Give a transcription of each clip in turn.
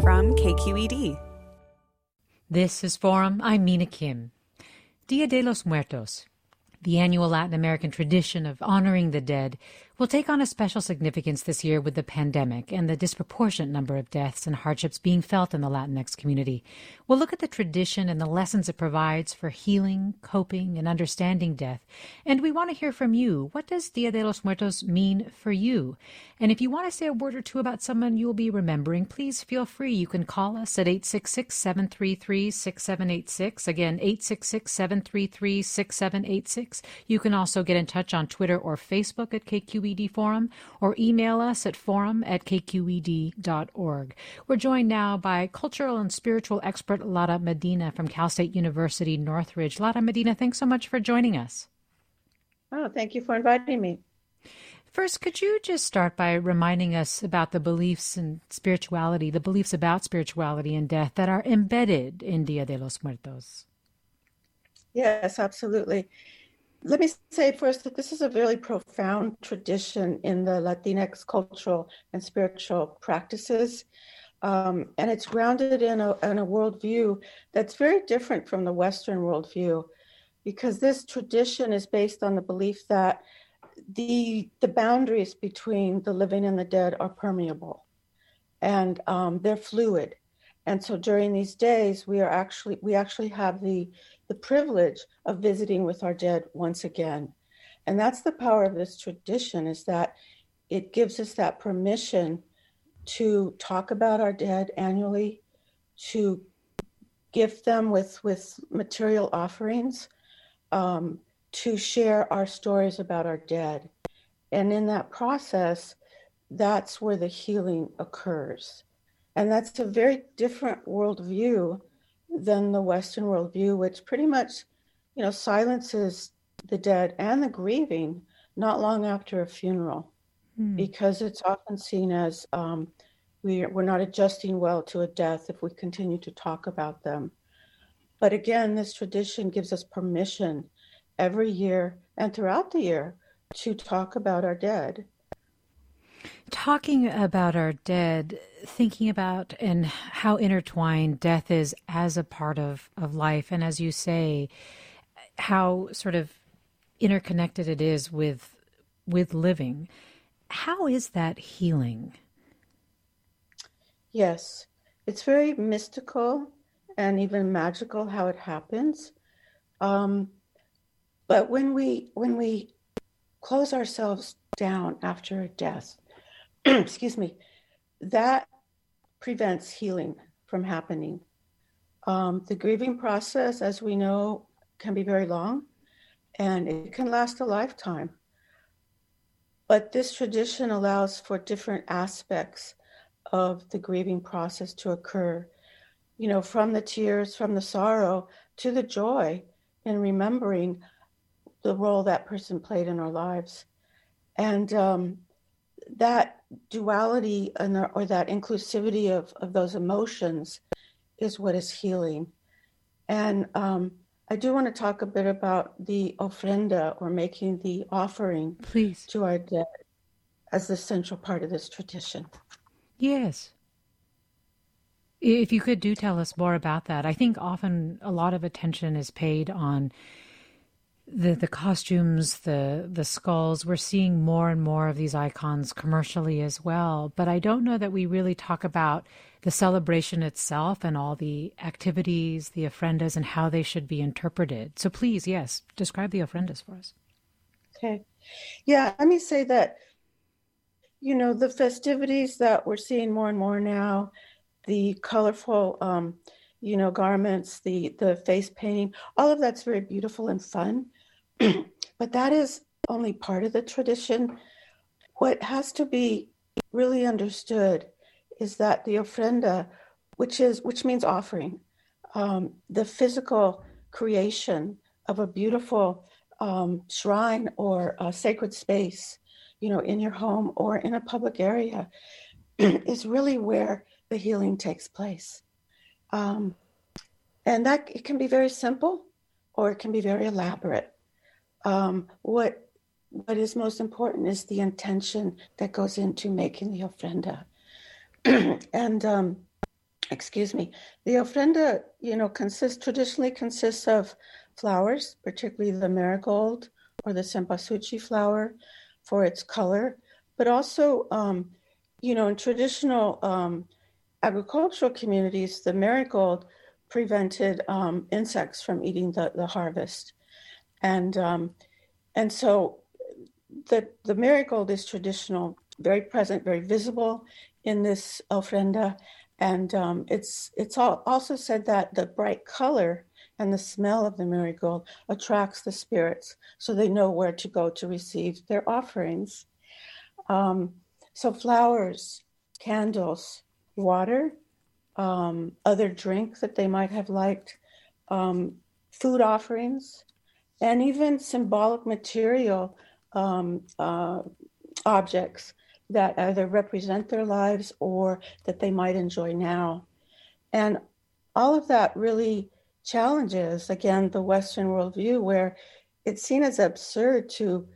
from KQED. This is Forum. I'm Mina Kim. Dia de los Muertos, the annual Latin American tradition of honoring the dead, will take on a special significance this year with the pandemic and the disproportionate number of deaths and hardships being felt in the Latinx community. We'll look at the tradition and the lessons it provides for healing, coping, and understanding death. And we want to hear from you. What does Dia de los Muertos mean for you? And if you want to say a word or two about someone you'll be remembering, please feel free. You can call us at 866 733 6786. Again, 866 733 6786. You can also get in touch on Twitter or Facebook at KQED KQED Forum or email us at forum at kqed.org. We're joined now by cultural and spiritual expert Lara Medina from Cal State University Northridge. Lara Medina, thanks so much for joining us. Oh, thank you for inviting me. First, could you just start by reminding us about the beliefs and spirituality, the beliefs about spirituality and death that are embedded in Dia de los Muertos? Yes, absolutely. Let me say first that this is a very profound tradition in the Latinx cultural and spiritual practices. Um, and it's grounded in a, in a worldview that's very different from the Western worldview, because this tradition is based on the belief that the, the boundaries between the living and the dead are permeable and um, they're fluid. And so during these days, we are actually we actually have the the privilege of visiting with our dead once again. And that's the power of this tradition is that it gives us that permission to talk about our dead annually, to gift them with, with material offerings, um, to share our stories about our dead. And in that process, that's where the healing occurs. And that's a very different worldview than the Western worldview, which pretty much, you know, silences the dead and the grieving not long after a funeral, hmm. because it's often seen as um, we, we're not adjusting well to a death if we continue to talk about them. But again, this tradition gives us permission every year and throughout the year to talk about our dead Talking about our dead, thinking about and how intertwined death is as a part of, of life, and as you say, how sort of interconnected it is with with living. How is that healing? Yes, it's very mystical and even magical how it happens. Um, but when we when we close ourselves down after a death, excuse me, that prevents healing from happening. Um, the grieving process, as we know, can be very long and it can last a lifetime. But this tradition allows for different aspects of the grieving process to occur, you know, from the tears, from the sorrow to the joy in remembering the role that person played in our lives. And um, that duality and or that inclusivity of, of those emotions is what is healing. And um, I do want to talk a bit about the ofrenda or making the offering Please. to our dead as the central part of this tradition. Yes. If you could do tell us more about that. I think often a lot of attention is paid on the the costumes, the the skulls, we're seeing more and more of these icons commercially as well. But I don't know that we really talk about the celebration itself and all the activities, the ofrendas, and how they should be interpreted. So please, yes, describe the ofrendas for us. Okay. Yeah, let me say that, you know, the festivities that we're seeing more and more now, the colorful, um, you know, garments, the the face painting, all of that's very beautiful and fun. but that is only part of the tradition. What has to be really understood is that the ofrenda, which is which means offering, um, the physical creation of a beautiful um, shrine or a sacred space, you know, in your home or in a public area, is really where the healing takes place. Um, and that it can be very simple or it can be very elaborate um, what what is most important is the intention that goes into making the ofrenda. and um, excuse me, the ofrenda, you know, consists traditionally consists of flowers, particularly the marigold or the cempasúchil flower for its color, but also, um, you know, in traditional um, agricultural communities, the marigold prevented um, insects from eating the, the harvest. And, um, and so the, the marigold is traditional, very present, very visible in this ofrenda. And um, it's, it's all, also said that the bright color and the smell of the marigold attracts the spirits so they know where to go to receive their offerings. Um, so, flowers, candles, water, um, other drink that they might have liked, um, food offerings, and even symbolic material um, uh, objects that either represent their lives or that they might enjoy now. And all of that really challenges, again, the Western worldview where it's seen as absurd to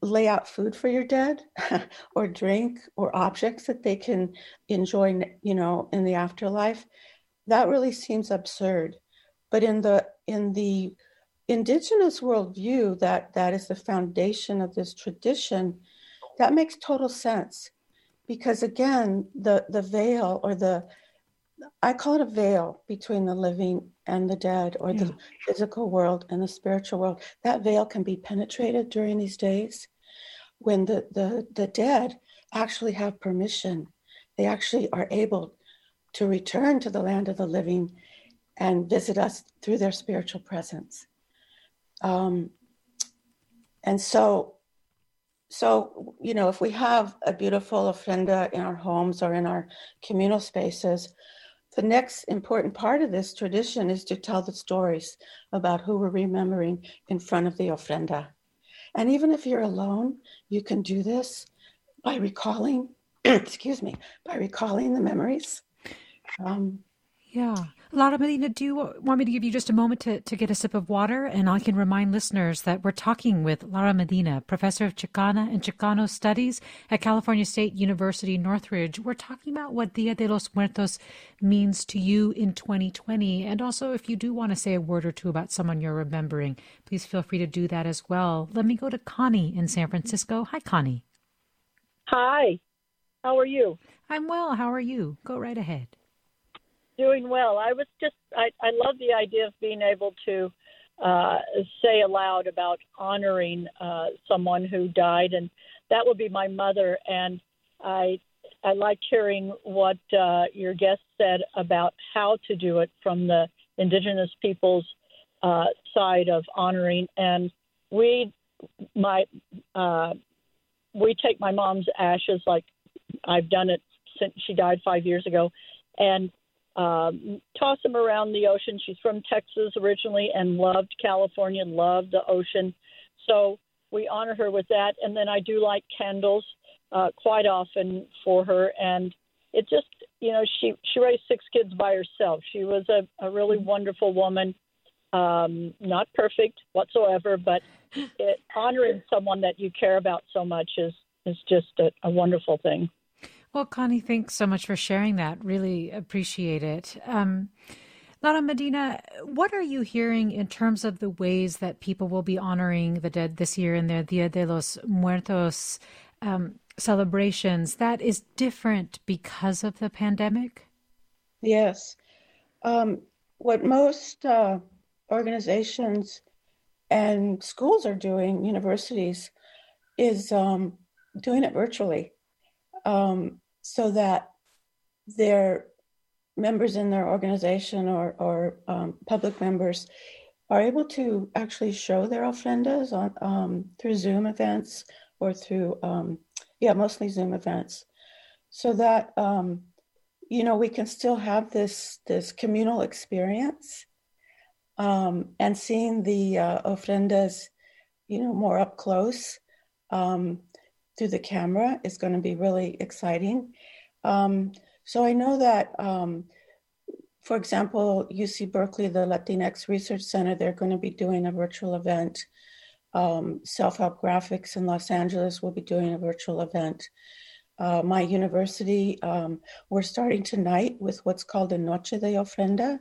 lay out food for your dead or drink or objects that they can enjoy you know in the afterlife that really seems absurd but in the in the indigenous worldview that that is the foundation of this tradition that makes total sense. Because again the the veil or the i call it a veil between the living and the dead or yeah. the physical world and the spiritual world. That veil can be penetrated during these days when the, the, the dead actually have permission. They actually are able to return to the land of the living and visit us through their spiritual presence um, and so so you know if we have a beautiful ofrenda in our homes or in our communal spaces the next important part of this tradition is to tell the stories about who we're remembering in front of the ofrenda. And even if you're alone, you can do this by recalling, excuse me, by recalling the memories. Um, yeah. Lara Medina, do you want me to give you just a moment to, to get a sip of water? And I can remind listeners that we're talking with Lara Medina, professor of Chicana and Chicano Studies at California State University, Northridge. We're talking about what Dia de los Muertos means to you in 2020. And also, if you do want to say a word or two about someone you're remembering, please feel free to do that as well. Let me go to Connie in San Francisco. Hi, Connie. Hi. How are you? I'm well. How are you? Go right ahead doing well. I was just, I, I love the idea of being able to uh, say aloud about honoring uh, someone who died, and that would be my mother. And I, I liked hearing what uh, your guest said about how to do it from the indigenous people's uh, side of honoring. And we, my, uh, we take my mom's ashes like I've done it since she died five years ago, and um, toss them around the ocean. She's from Texas originally and loved California, and loved the ocean. So we honor her with that. And then I do like candles uh, quite often for her. And it just, you know, she, she raised six kids by herself. She was a, a really wonderful woman. Um, not perfect whatsoever, but it, honoring someone that you care about so much is, is just a, a wonderful thing. Well, Connie, thanks so much for sharing that. Really appreciate it. Um, Lara Medina, what are you hearing in terms of the ways that people will be honoring the dead this year in their Dia de los Muertos um, celebrations that is different because of the pandemic? Yes. Um, what most uh, organizations and schools are doing, universities, is um, doing it virtually um, so that their members in their organization or, or um, public members are able to actually show their ofrendas on um, through Zoom events or through um, yeah mostly Zoom events, so that um, you know we can still have this this communal experience um, and seeing the uh, ofrendas you know more up close um, through the camera is going to be really exciting. Um, so I know that, um, for example, UC Berkeley, the Latinx Research Center, they're going to be doing a virtual event. Um, Self Help Graphics in Los Angeles will be doing a virtual event. uh, my university, um, we're starting tonight with what's called a Noche de Ofrenda,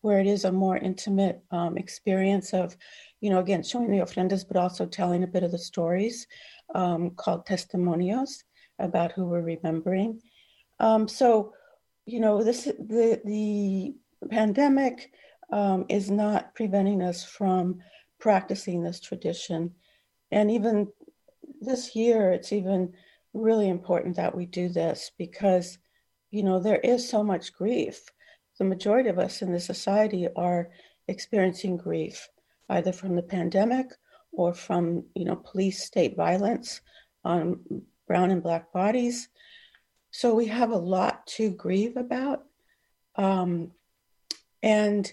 where it is a more intimate um, experience of, you know, again, showing the ofrendas, but also telling a bit of the stories um, called testimonios about who we're remembering. Um, so, you know, this the the pandemic um, is not preventing us from practicing this tradition, and even this year, it's even really important that we do this because, you know, there is so much grief. The majority of us in the society are experiencing grief, either from the pandemic or from, you know, police state violence on brown and black bodies. So we have a lot to grieve about. Um, and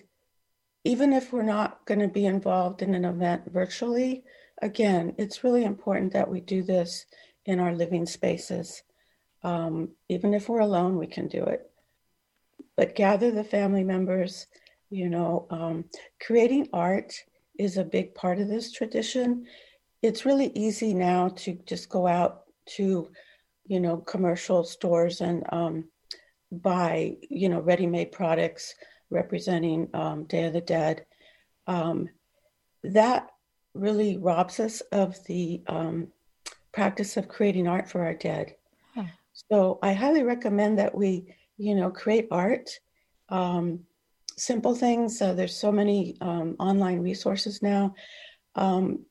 even if we're not going to be involved in an event virtually, again, it's really important that we do this in our living spaces. Um, even if we're alone, we can do it. But gather the family members, you know, um, creating art is a big part of this tradition. It's really easy now to just go out to, you know, commercial stores and um, buy, you know, ready made products representing um, Day of the Dead. Um, that really robs us of the um, practice of creating art for our dead. Huh. So I highly recommend that we, you know, create art. Um, simple things. Uh, there's so many um, online resources now. Um,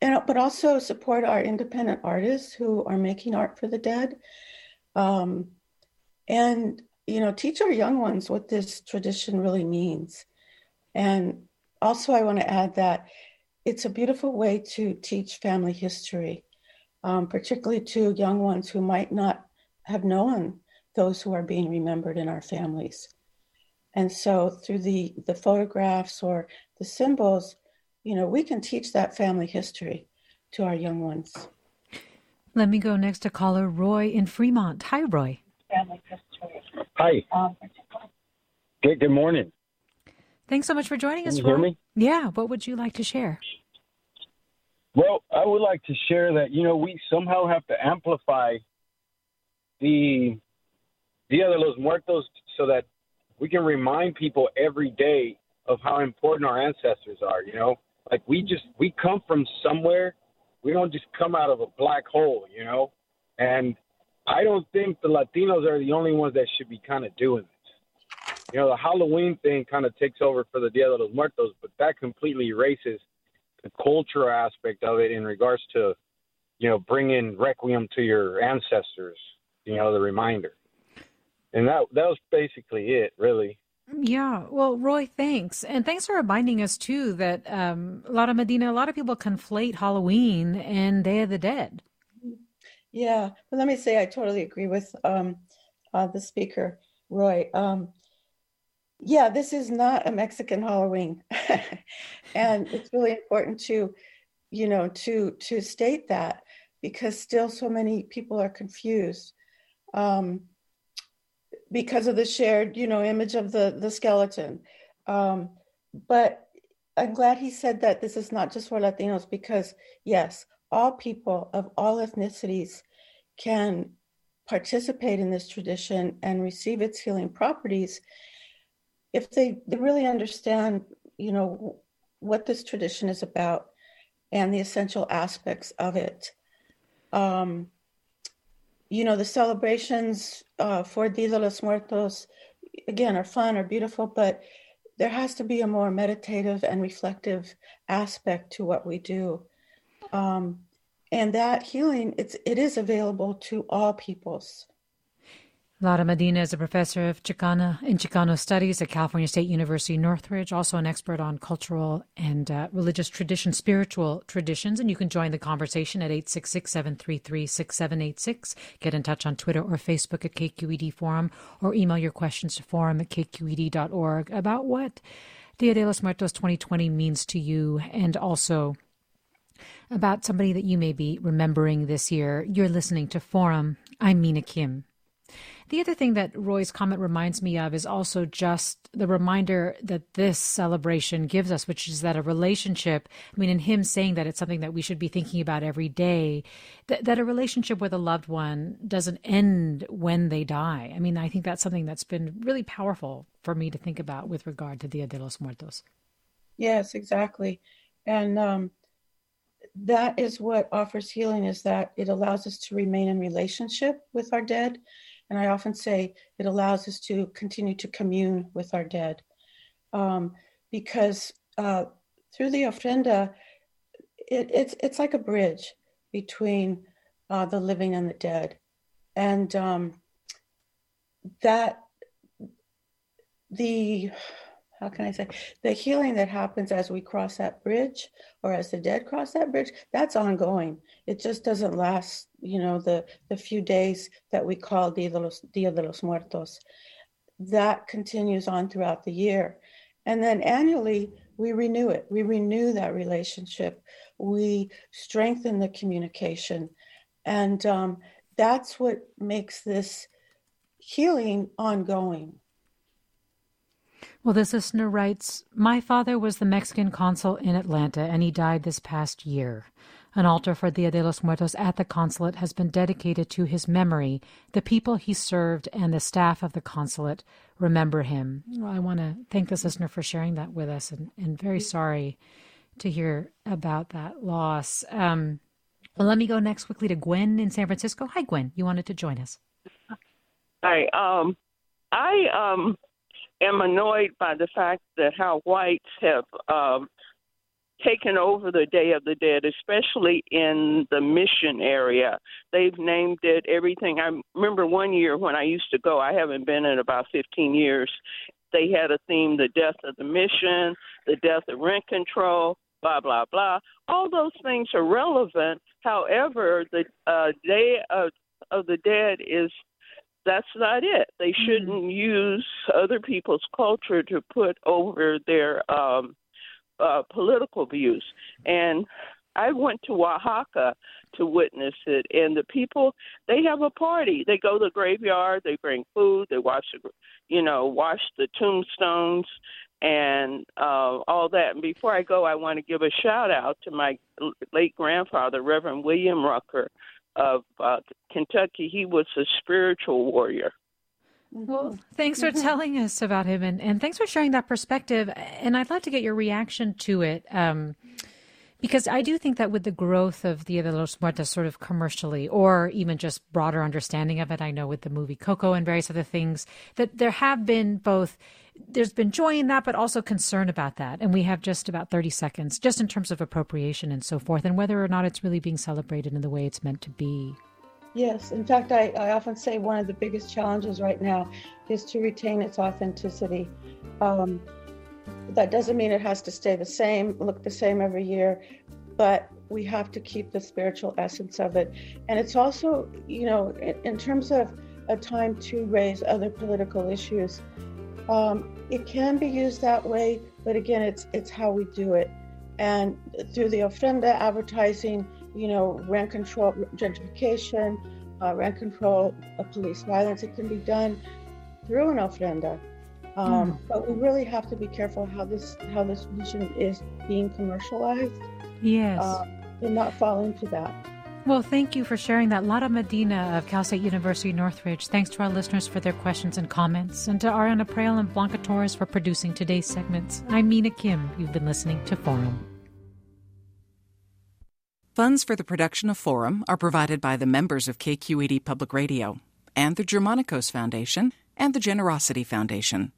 and, but also support our independent artists who are making art for the dead. Um, and, you know, teach our young ones what this tradition really means. And also, I want to add that it's a beautiful way to teach family history, um, particularly to young ones who might not have known those who are being remembered in our families. And so through the, the photographs or the symbols, you know, we can teach that family history to our young ones. Let me go next to caller Roy in Fremont. Hi, Roy. Family history. Hi. Um, good, good morning. Thanks so much for joining Can us, you Roy. Hear me? Yeah, what would you like to share? Well, I would like to share that, you know, we somehow have to amplify the Dia de los Muertos so that we can remind people every day of how important our ancestors are, you know? Like we just we come from somewhere. We don't just come out of a black hole, you know? And I don't think the Latinos are the only ones that should be kind of doing this you know, the Halloween thing kind of takes over for the Dia de los Muertos, but that completely erases the cultural aspect of it in regards to, you know, bringing requiem to your ancestors. You know, the reminder, and that that was basically it, really. Yeah. Well, Roy, thanks. And thanks for reminding us, too, that um, a lot of Medina, a lot of people conflate Halloween and Day of the Dead. Yeah. But let me say, I totally agree with um, uh, the speaker, Roy. Um, yeah, this is not a Mexican Halloween. and it's really important to, you know, to to state that because still so many people are confused. Um, because of the shared, you know, image of the the skeleton. Um, but I'm glad he said that this is not just for Latinos because yes, all people of all ethnicities can participate in this tradition and receive its healing properties if they, they really understand, you know, what this tradition is about and the essential aspects of it. Um, you know, the celebrations uh, for Dia de los Muertos, again, are fun, are beautiful, but there has to be a more meditative and reflective aspect to what we do. Um, and that healing, it's, it is available to all peoples. Lara Medina is a professor of Chicana in Chicano Studies at California State University Northridge, also an expert on cultural and uh, religious tradition, spiritual traditions. And you can join the conversation at 866 733 6786. Get in touch on Twitter or Facebook at KQED Forum or email your questions to forum at kqed.org about what Dia de los Muertos 2020 means to you and also about somebody that you may be remembering this year. You're listening to Forum. I'm Mina Kim. The other thing that Roy's comment reminds me of is also just the reminder that this celebration gives us, which is that a relationship, I mean, in him saying that it's something that we should be thinking about every day, that, that a relationship with a loved one doesn't end when they die. I mean, I think that's something that's been really powerful for me to think about with regard to Dia de los Muertos. Yes, exactly. And um, that is what offers healing is that it allows us to remain in relationship with our dead. And I often say it allows us to continue to commune with our dead. Um, because uh, through the ofrenda, it, it's, it's like a bridge between uh, the living and the dead. And um, that the how can I say, the healing that happens as we cross that bridge or as the dead cross that bridge, that's ongoing. It just doesn't last, you know, the, the few days that we call Dia de, los, Dia de los Muertos. That continues on throughout the year. And then annually, we renew it. We renew that relationship. We strengthen the communication. And um, that's what makes this healing ongoing. Well, this listener writes My father was the Mexican consul in Atlanta, and he died this past year. An altar for Dia de los Muertos at the consulate has been dedicated to his memory. The people he served and the staff of the consulate remember him. Well, I want to thank this listener for sharing that with us, and, and very sorry to hear about that loss. Um, well, let me go next quickly to Gwen in San Francisco. Hi, Gwen. You wanted to join us. Hi. Um, I um, am annoyed by the fact that how whites have um, taken over the Day of the Dead, especially in the mission area. They've named it everything. I remember one year when I used to go, I haven't been in about 15 years. They had a theme the death of the mission, the death of rent control, blah, blah, blah. All those things are relevant. However, the uh, Day of, of the Dead is that's not it. They mm-hmm. shouldn't mm-hmm. use other people's culture to put over their um, uh, political views. And I went to Oaxaca to witness it, and the people they have a party. They go to the graveyard, they bring food, they wash the, you know, wash the tombstones and uh, all that. And before I go, I want to give a shout out to my late grandfather, Reverend William Rucker, of uh, Kentucky, he was a spiritual warrior. Well, thanks for telling us about him and, and thanks for sharing that perspective. And I'd love to get your reaction to it. Um, because I do think that with the growth of Dia de los Muertos, sort of commercially, or even just broader understanding of it, I know with the movie Coco and various other things, that there have been both there's been joy in that, but also concern about that. And we have just about 30 seconds, just in terms of appropriation and so forth, and whether or not it's really being celebrated in the way it's meant to be. Yes. In fact, I, I often say one of the biggest challenges right now is to retain its authenticity. Um, that doesn't mean it has to stay the same, look the same every year, but we have to keep the spiritual essence of it. And it's also, you know, in, in terms of a time to raise other political issues, um, it can be used that way, but again, it's it's how we do it. And through the ofrenda advertising, you know, rent control, gentrification, uh, rent control, uh, police violence, it can be done through an ofrenda. Um, mm. But we really have to be careful how this how this vision is being commercialized. Yes, uh, and not fall into that. Well, thank you for sharing that. Lara Medina of Cal State University Northridge. Thanks to our listeners for their questions and comments, and to Ariana Proehl and Blanca Torres for producing today's segments. I'm Mina Kim. You've been listening to Forum. Funds for the production of Forum are provided by the members of KQED Public Radio and the Germanacos Foundation and the Generosity Foundation.